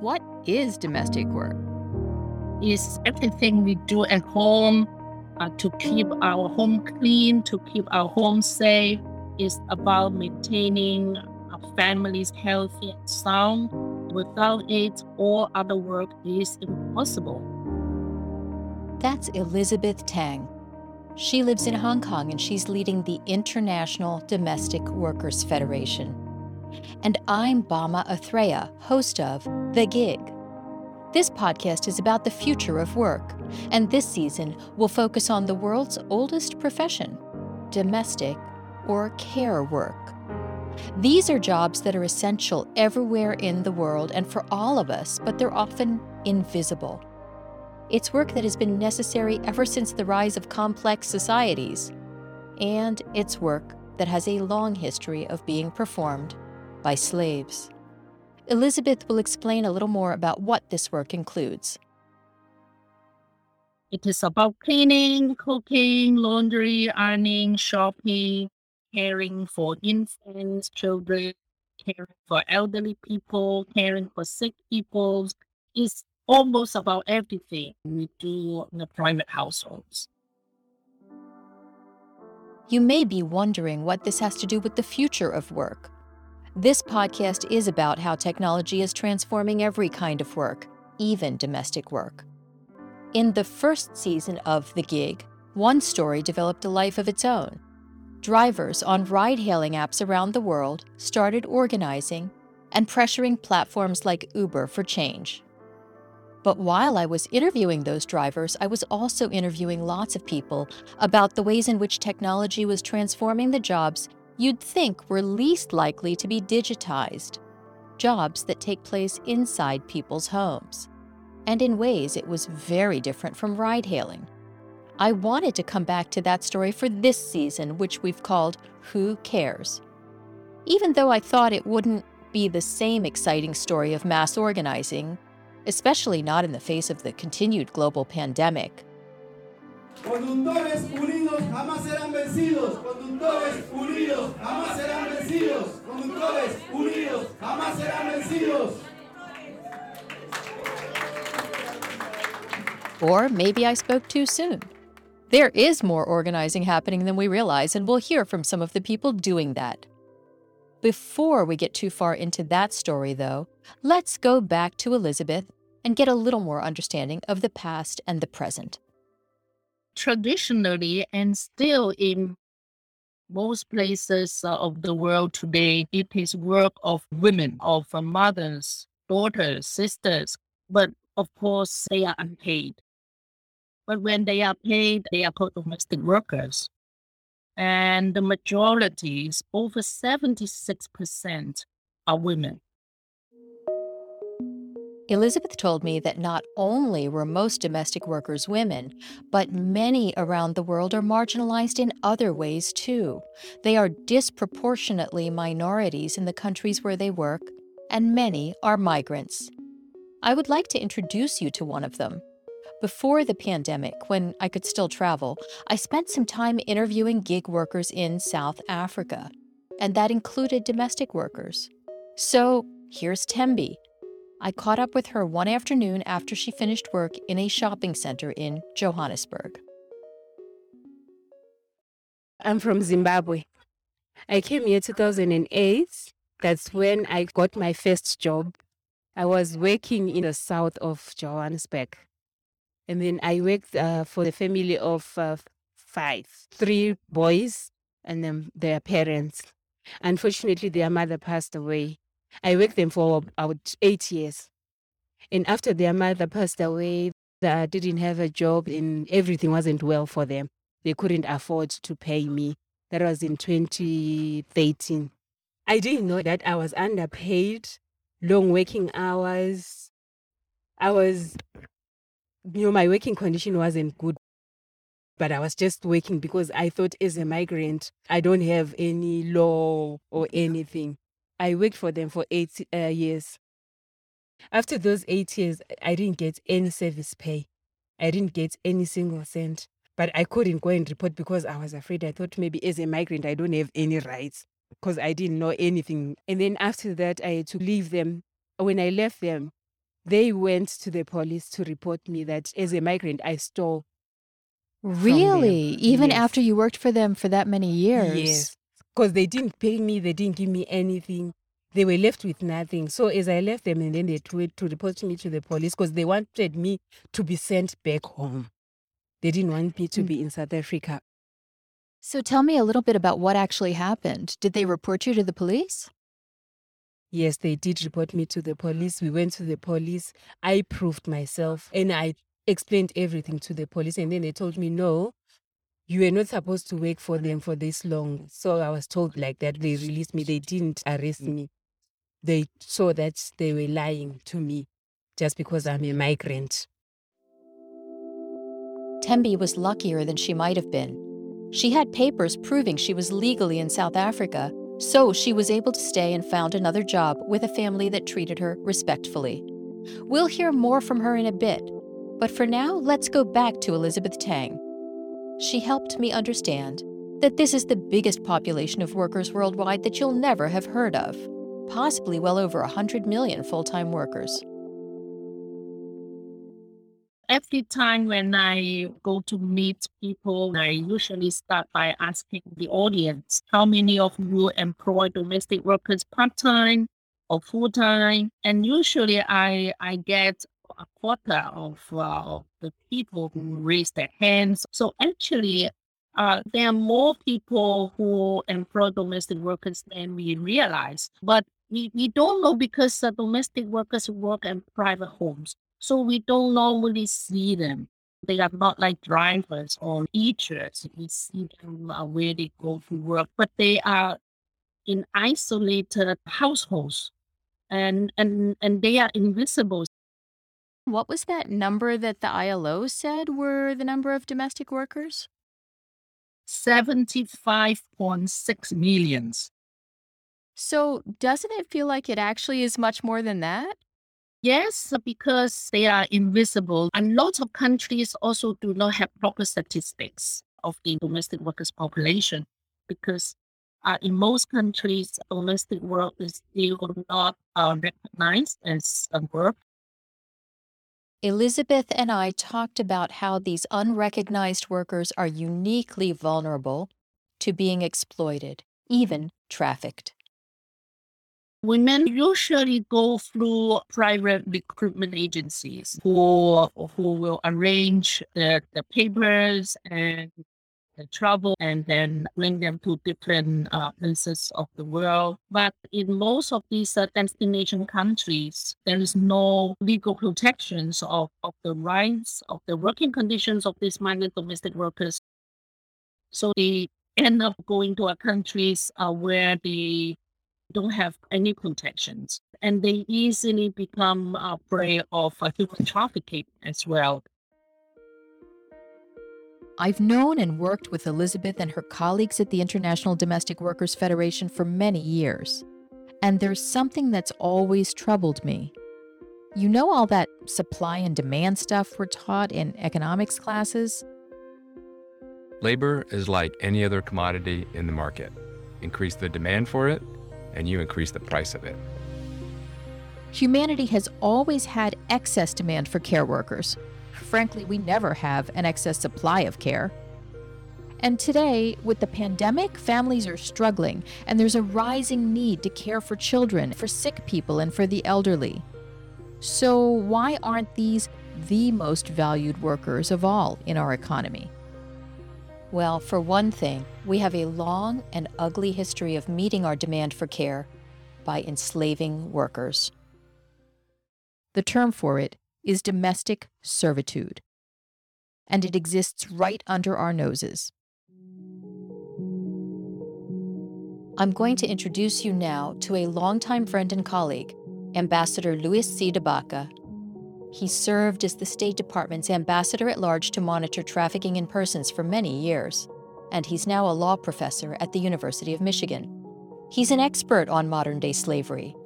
What is domestic work? It's everything we do at home uh, to keep our home clean, to keep our home safe. It's about maintaining our families healthy and sound. Without it, all other work is impossible. That's Elizabeth Tang. She lives in Hong Kong and she's leading the International Domestic Workers Federation. And I'm Bama Athreya, host of The Gig. This podcast is about the future of work, and this season will focus on the world's oldest profession domestic or care work. These are jobs that are essential everywhere in the world and for all of us, but they're often invisible. It's work that has been necessary ever since the rise of complex societies, and it's work that has a long history of being performed by slaves. Elizabeth will explain a little more about what this work includes. It is about cleaning, cooking, laundry, ironing, shopping, caring for infants, children, caring for elderly people, caring for sick people. It's almost about everything we do in the private households. You may be wondering what this has to do with the future of work. This podcast is about how technology is transforming every kind of work, even domestic work. In the first season of The Gig, one story developed a life of its own. Drivers on ride hailing apps around the world started organizing and pressuring platforms like Uber for change. But while I was interviewing those drivers, I was also interviewing lots of people about the ways in which technology was transforming the jobs you'd think were least likely to be digitized jobs that take place inside people's homes. And in ways, it was very different from ride hailing. I wanted to come back to that story for this season, which we've called Who Cares? Even though I thought it wouldn't be the same exciting story of mass organizing, especially not in the face of the continued global pandemic. Conductores unidos jamás serán vencidos. Conductores unidos jamás serán vencidos. Conductores unidos jamás serán vencidos. Or maybe I spoke too soon. There is more organizing happening than we realize, and we'll hear from some of the people doing that. Before we get too far into that story, though, let's go back to Elizabeth and get a little more understanding of the past and the present traditionally and still in most places uh, of the world today, it is work of women, of mothers, daughters, sisters, but of course they are unpaid. But when they are paid, they are called domestic workers. And the majority over 76% are women. Elizabeth told me that not only were most domestic workers women, but many around the world are marginalized in other ways too. They are disproportionately minorities in the countries where they work, and many are migrants. I would like to introduce you to one of them. Before the pandemic, when I could still travel, I spent some time interviewing gig workers in South Africa, and that included domestic workers. So here's Tembi I caught up with her one afternoon after she finished work in a shopping center in Johannesburg. I'm from Zimbabwe. I came here 2008. That's when I got my first job. I was working in the south of Johannesburg. And then I worked uh, for the family of uh, five, three boys and then their parents. Unfortunately, their mother passed away. I worked them for about eight years. And after their mother passed away, they didn't have a job and everything wasn't well for them. They couldn't afford to pay me. That was in 2013. I didn't know that I was underpaid, long working hours. I was, you know, my working condition wasn't good. But I was just working because I thought as a migrant, I don't have any law or anything. I worked for them for eight uh, years. After those eight years, I didn't get any service pay. I didn't get any single cent. But I couldn't go and report because I was afraid. I thought maybe as a migrant, I don't have any rights because I didn't know anything. And then after that, I had to leave them. When I left them, they went to the police to report me that as a migrant, I stole. Really? Even Yes. after you worked for them for that many years? Yes. Because they didn't pay me, they didn't give me anything. They were left with nothing. So as I left them, and then they tried to report me to the police because they wanted me to be sent back home. They didn't want me to Mm. be in South Africa. So tell me a little bit about what actually happened. Did they report you to the police? Yes, they did report me to the police. We went to the police. I proved myself and I explained everything to the police. And then they told me, no, you were not supposed to work for them for this long. So I was told like that. They released me. They didn't arrest mm. me. They saw that they were lying to me just because I'm a migrant. Tembi was luckier than she might have been. She had papers proving she was legally in South Africa, so she was able to stay and found another job with a family that treated her respectfully. We'll hear more from her in a bit, but for now, let's go back to Elizabeth Tang. She helped me understand that this is the biggest population of workers worldwide that you'll never have heard of, possibly well over 100 million full time workers. Every time when I go to meet people, I usually start by asking the audience, how many of you employ domestic workers part-time or full-time? And usually I, I get a quarter of uh, the people who raise their hands. So actually, uh, there are more people who employ domestic workers than we realize. But we, we don't know because the domestic workers work in private homes. So we don't normally see them. They are not like drivers or teachers. We see them uh, where they go to work, but they are in isolated households and, and, and they are invisible. What was that number that the ILO said were the number of domestic workers? 75.6 millions. So, doesn't it feel like it actually is much more than that? Yes, because they are invisible. A lot of countries also do not have proper statistics of the domestic workers population because uh, in most countries, domestic work is still not uh, recognized as a work. Elizabeth and I talked about how these unrecognized workers are uniquely vulnerable to being exploited, even trafficked. Women usually go through private recruitment agencies who who will arrange the, the papers and the travel and then bring them to different uh, places of the world. But in most of these uh, destination countries, there is no legal protections of, of the rights of the working conditions of these migrant domestic workers. So they end up going to a countries uh, where they don't have any protections and they easily become a prey of uh, human trafficking as well. I've known and worked with Elizabeth and her colleagues at the International Domestic Workers Federation for many years. And there's something that's always troubled me. You know, all that supply and demand stuff we're taught in economics classes? Labor is like any other commodity in the market. Increase the demand for it, and you increase the price of it. Humanity has always had excess demand for care workers. Frankly, we never have an excess supply of care. And today, with the pandemic, families are struggling, and there's a rising need to care for children, for sick people, and for the elderly. So, why aren't these the most valued workers of all in our economy? Well, for one thing, we have a long and ugly history of meeting our demand for care by enslaving workers. The term for it is domestic servitude, and it exists right under our noses. I'm going to introduce you now to a longtime friend and colleague, Ambassador Luis C. de Baca. He served as the State Department's ambassador at large to monitor trafficking in persons for many years, and he's now a law professor at the University of Michigan. He's an expert on modern day slavery.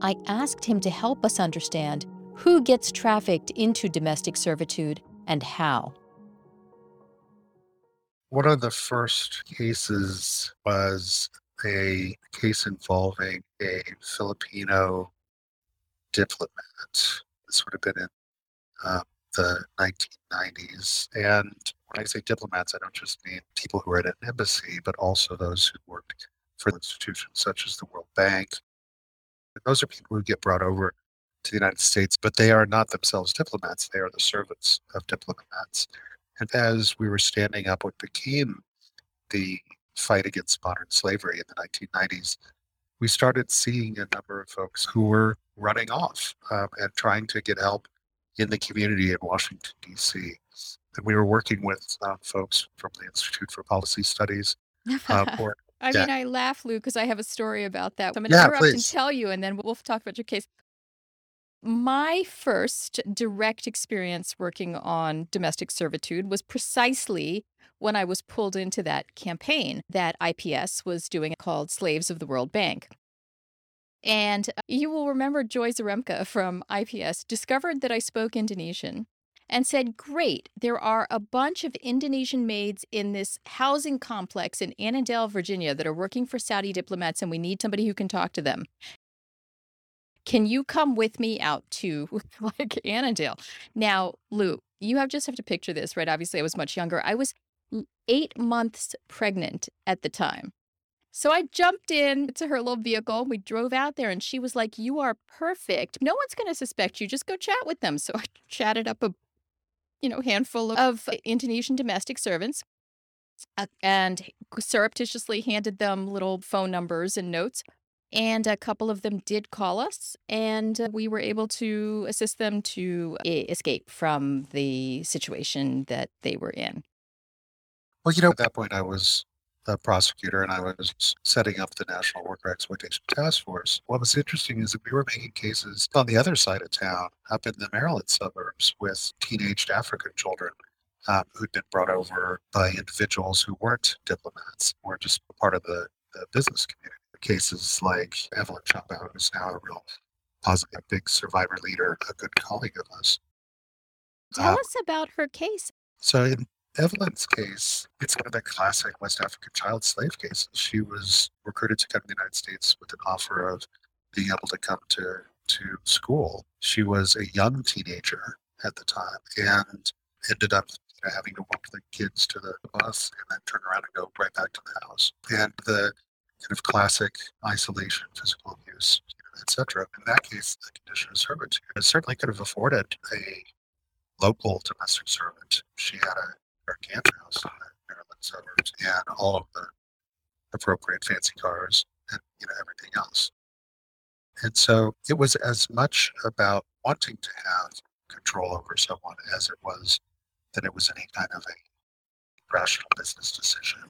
I asked him to help us understand who gets trafficked into domestic servitude and how. One of the first cases was a case involving a Filipino diplomat This would have been in uh, the 1990s. And when I say diplomats, I don't just mean people who are at an embassy, but also those who worked for institutions such as the World Bank. And those are people who get brought over to the United States, but they are not themselves diplomats. They are the servants of diplomats. And as we were standing up what became the fight against modern slavery in the 1990s, we started seeing a number of folks who were running off um, and trying to get help in the community in Washington, D.C. And we were working with uh, folks from the Institute for Policy Studies. Uh, or, I yeah. mean, I laugh, Lou, because I have a story about that. I'm going to Yeah, interrupt and tell you, and then we'll talk about your case. My first direct experience working on domestic servitude was precisely when I was pulled into that campaign that IPS was doing called Slaves of the World Bank. And uh, you will remember Joy Zarembka from IPS discovered that I spoke Indonesian and said, Great, there are a bunch of Indonesian maids in this housing complex in Annandale, Virginia that are working for Saudi diplomats, and we need somebody who can talk to them. Can you come with me out to like Annandale? Now, Lou, you have just have to picture this, right? Obviously, I was much younger. I was eight months pregnant at the time. So I jumped in to her little vehicle. We drove out there, and she was like, "You are perfect. No one's going to suspect you. Just go chat with them." So I chatted up a, you know, handful of Indonesian domestic servants, uh, and surreptitiously handed them little phone numbers and notes. And a couple of them did call us, and uh, we were able to assist them to escape from the situation that they were in. Well, you know, at that point, I was a prosecutor and I was setting up the National Worker Exploitation Task Force. What was interesting is that we were making cases on the other side of town, up in the Maryland suburbs, with teenaged African children um, who'd been brought over by individuals who weren't diplomats, were just part of the, the business community. Cases like Evelyn Chumbow, who's now a real positive, big survivor leader, a good colleague of us. Tell Uh, us about her case. so in Evelyn's case, it's one of the classic West African child slave cases. She was recruited to come to the United States with an offer of being able to come to, to school. She was a young teenager at the time and ended up you know, having to walk the kids to the bus and then turn around and go right back to the house. And the kind of classic isolation, physical abuse, etc. In that case, the condition of servitude certainly could have afforded a local domestic servant. She had a gargantuan house in the Maryland suburbs and all of the appropriate fancy cars and you know everything else. And so it was as much about wanting to have control over someone as it was that it was any kind of a rational business decision.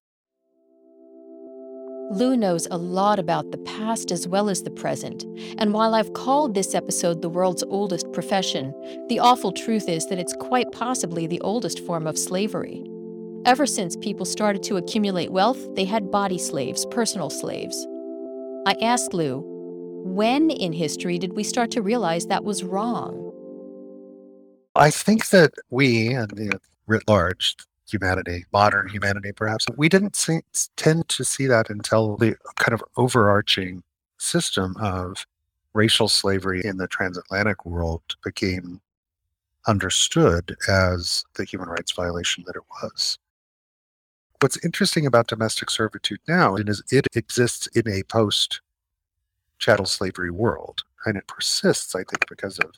Lou knows a lot about the past as well as the present, and while I've called this episode the world's oldest profession, the awful truth is that it's quite possibly the oldest form of slavery. Ever since people started to accumulate wealth, they had body slaves, personal slaves. I asked Lou, when in history did we start to realize that was wrong? I think that we, and know, writ large, humanity, modern humanity, perhaps, we didn't see, tend to see that until the kind of overarching system of racial slavery in the transatlantic world became understood as the human rights violation that it was. What's interesting about domestic servitude now is it exists in a post chattel slavery world, and it persists, I think, because of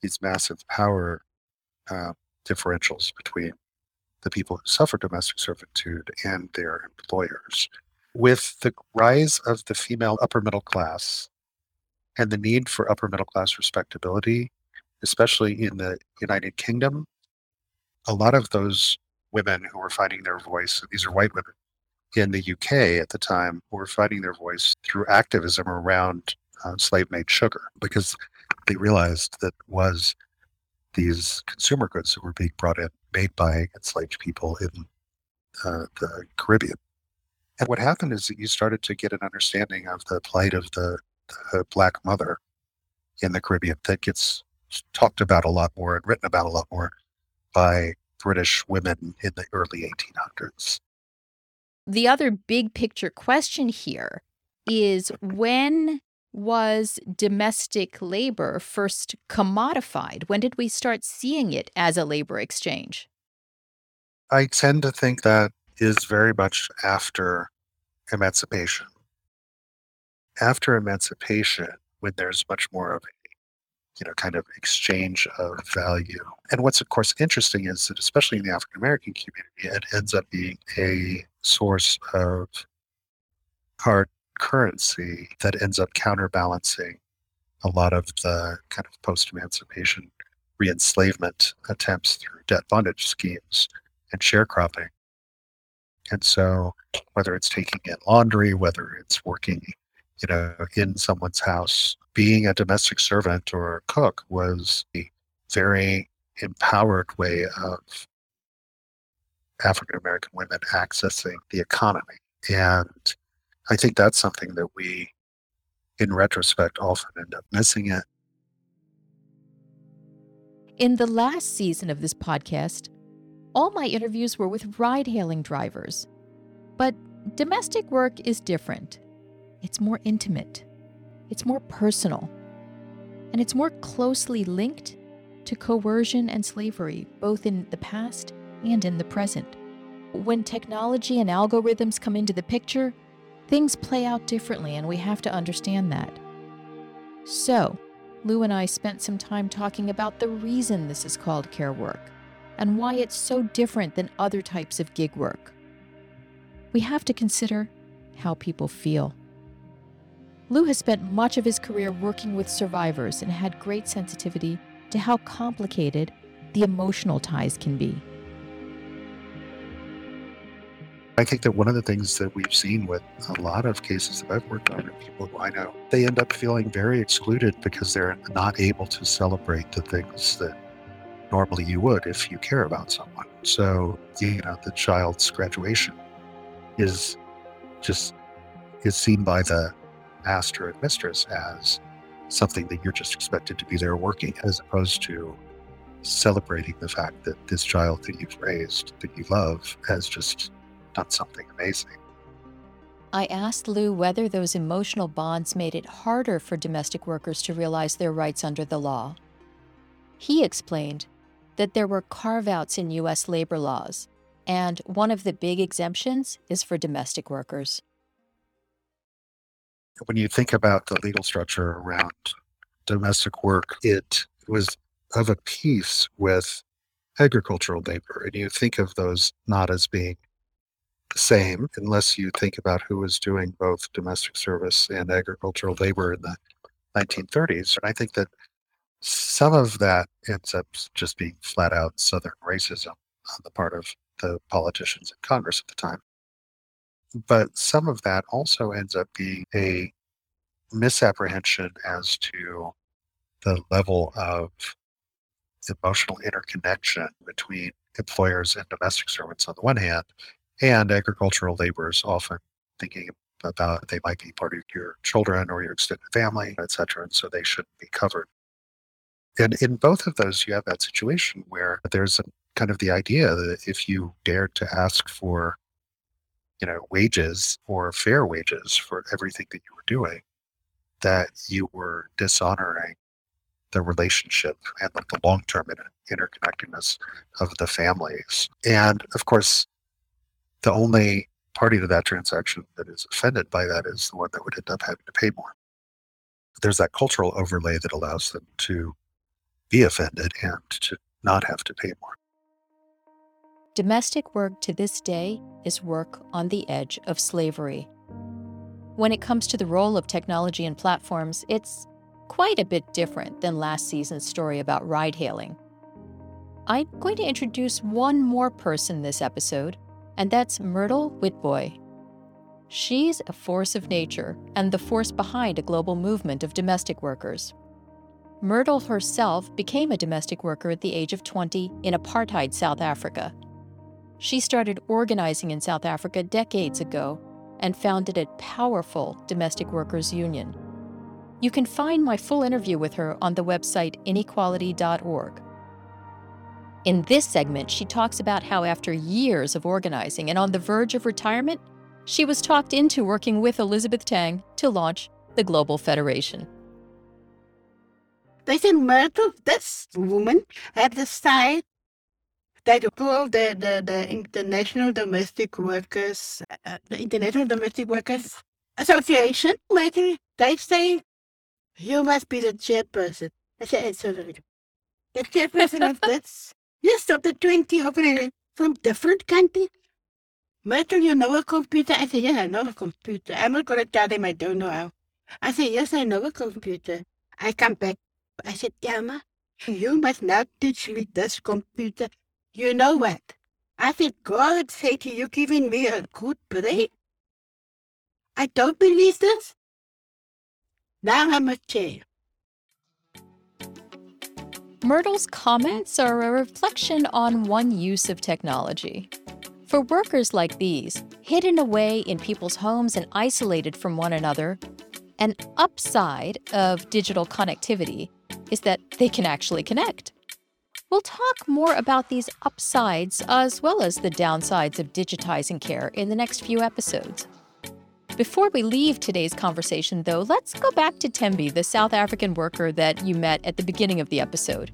these massive power uh, differentials between the people who suffer domestic servitude and their employers. With the rise of the female upper middle class and the need for upper middle class respectability, especially in the United Kingdom, a lot of those women who were finding their voice, these are white women in the UK at the time, who were finding their voice through activism around uh, slave made sugar because they realized that was these consumer goods that were being brought in made by enslaved people in uh, the Caribbean. And what happened is that you started to get an understanding of the plight of the, the black mother in the Caribbean that gets talked about a lot more and written about a lot more by British women in the early 1800s. The other big picture question here is when was domestic labor first commodified? When did we start seeing it as a labor exchange? I tend to think that is very much after emancipation. After emancipation, when there's much more of a you know kind of exchange of value. And what's of course interesting is that especially in the African American community, it ends up being a source of hard currency that ends up counterbalancing a lot of the kind of post emancipation re-enslavement attempts through debt bondage schemes and sharecropping. And so whether it's taking in laundry, whether it's working, you know, in someone's house, being a domestic servant or a cook was a very empowered way of African American women accessing the economy. And I think that's something that we, in retrospect, often end up missing it. In the last season of this podcast, all my interviews were with ride hailing drivers. But domestic work is different. It's more intimate, it's more personal, and it's more closely linked to coercion and slavery, both in the past and in the present. When technology and algorithms come into the picture, things play out differently, and we have to understand that. So, Lou and I spent some time talking about the reason this is called care work and why it's so different than other types of gig work. We have to consider how people feel. Lou has spent much of his career working with survivors and had great sensitivity to how complicated the emotional ties can be. I think that one of the things that we've seen with a lot of cases that I've worked on people who I know, they end up feeling very excluded because they're not able to celebrate the things that normally you would if you care about someone. So, you know, the child's graduation is just is seen by the master and mistress as something that you're just expected to be there working as opposed to celebrating the fact that this child that you've raised that you love has just done something amazing. I asked Lou whether those emotional bonds made it harder for domestic workers to realize their rights under the law. He explained that there were carve outs in U.S. labor laws, and one of the big exemptions is for domestic workers. When you think about the legal structure around domestic work, it was of a piece with agricultural labor, and you think of those not as being same unless you think about who was doing both domestic service and agricultural labor in the 1930s. And I think that some of that ends up just being flat out Southern racism on the part of the politicians in Congress at the time. But some of that also ends up being a misapprehension as to the level of emotional interconnection between employers and domestic servants on the one hand, and agricultural laborers often thinking about they might be part of your children or your extended family, et cetera, and so they shouldn't be covered. And in both of those, you have that situation where there's a, kind of the idea that if you dare to ask for, you know, wages or fair wages for everything that you were doing, that you were dishonoring the relationship and the, the long-term interconnectedness of the families. And of course, the only party to that transaction that is offended by that is the one that would end up having to pay more. There's that cultural overlay that allows them to be offended and to not have to pay more. Domestic work to this day is work on the edge of slavery. When it comes to the role of technology and platforms, it's quite a bit different than last season's story about ride hailing. I'm going to introduce one more person this episode and that's Myrtle Witbooi. She's a force of nature and the force behind a global movement of domestic workers. Myrtle herself became a domestic worker at the age of 20 in apartheid South Africa. She started organizing in South Africa decades ago and founded a powerful domestic workers union. You can find my full interview with her on the website inequality.org. In this segment, she talks about how after years of organizing and on the verge of retirement, she was talked into working with Elizabeth Tang to launch the Global Federation. They said Myrtle, this woman had decided that called the, the, the International Domestic Workers, uh, the International Domestic Workers Association. Myrtle, they say you must be the chairperson. I said, it's sorry. The chairperson of this. Yes, of the 20 operators from different countries. Myrtle, you know a computer? I said, yeah, I know a computer. I'm not going to tell them I don't know how. I said, yes, I know a computer. I come back. I said, Thelma, you must now teach me this computer. You know what? I said, God said you, giving me a good brain. I don't believe this. Now I'm a chair. Myrtle's comments are a reflection on one use of technology. For workers like these, hidden away in people's homes and isolated from one another, an upside of digital connectivity is that they can actually connect. We'll talk more about these upsides as well as the downsides of digitizing care in the next few episodes. Before we leave today's conversation, though, let's go back to Tembi, the South African worker that you met at the beginning of the episode.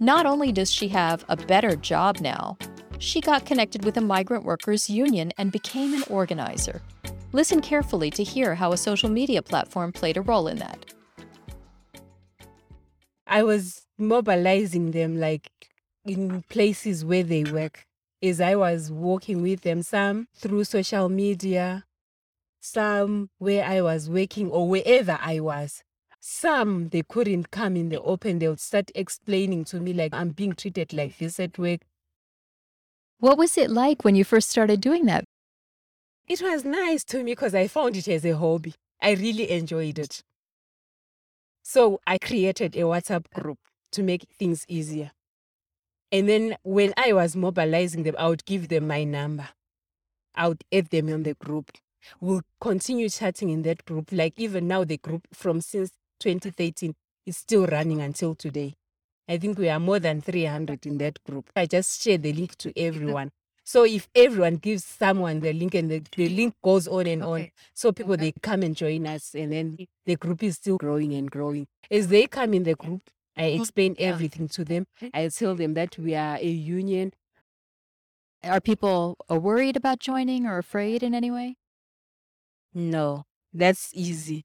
Not only does she have a better job now, she got connected with a migrant workers union and became an organizer. Listen carefully to hear how a social media platform played a role in that. I was mobilizing them like in places where they work as I was working with them, some through social media, some where I was working or wherever I was. Some they couldn't come in the open, they would start explaining to me like I'm being treated like this at work. What was it like when you first started doing that? It was nice to me because I found it as a hobby. I really enjoyed it. So I created a WhatsApp group to make things easier. And then when I was mobilizing them, I would give them my number. I would add them on the group. We'll continue chatting in that group. Like even now, the group from since 2013 is still running until today. I think we are more than 300 in that group. I just share the link to everyone. So if everyone gives someone the link and the, the link goes on and on, so people they come and join us and then the group is still growing and growing. As they come in the group, I mm-hmm. explain everything to them. Mm-hmm. I tell them that we are a union. Are people worried about joining or afraid in any way? No, that's easy.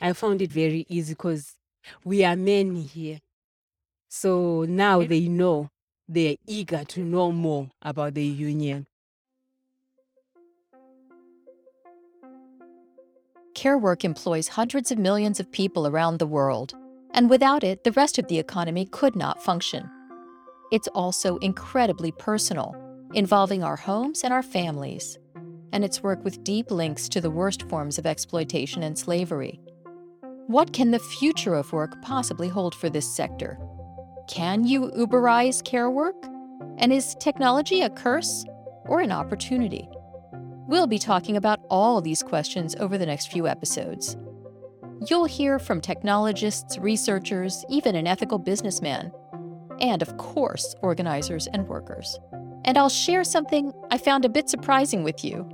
I found it very easy because we are many here. So now they know they're eager to know more about the union. Care work employs hundreds of millions of people around the world, and without it, the rest of the economy could not function. It's also incredibly personal, involving our homes and our families, and its work with deep links to the worst forms of exploitation and slavery. What can the future of work possibly hold for this sector? Can you Uberize care work? And is technology a curse or an opportunity? We'll be talking about all these questions over the next few episodes. You'll hear from technologists, researchers, even an ethical businessman, and of course, organizers and workers. And I'll share something I found a bit surprising with you.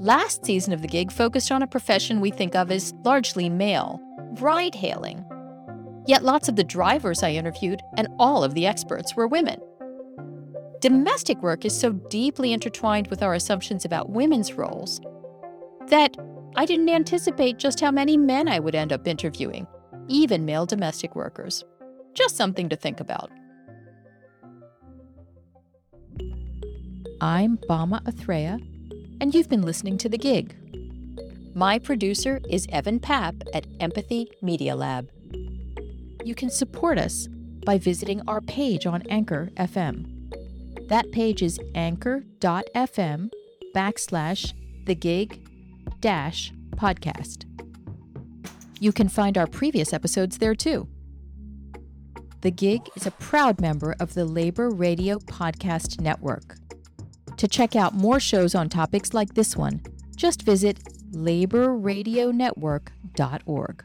Last season of The Gig focused on a profession we think of as largely male ride hailing. Yet lots of the drivers I interviewed and all of the experts were women. Domestic work is so deeply intertwined with our assumptions about women's roles that I didn't anticipate just how many men I would end up interviewing, even male domestic workers. Just something to think about. I'm Bama Athreya, and you've been listening to The Gig. My producer is Evan Papp at Empathy Media Lab. You can support us by visiting our page on Anchor FM. That page is anchor.fm backslash the gig dash podcast. You can find our previous episodes there too. The Gig is a proud member of the Labor Radio Podcast Network. To check out more shows on topics like this one, just visit laborradionetwork.org.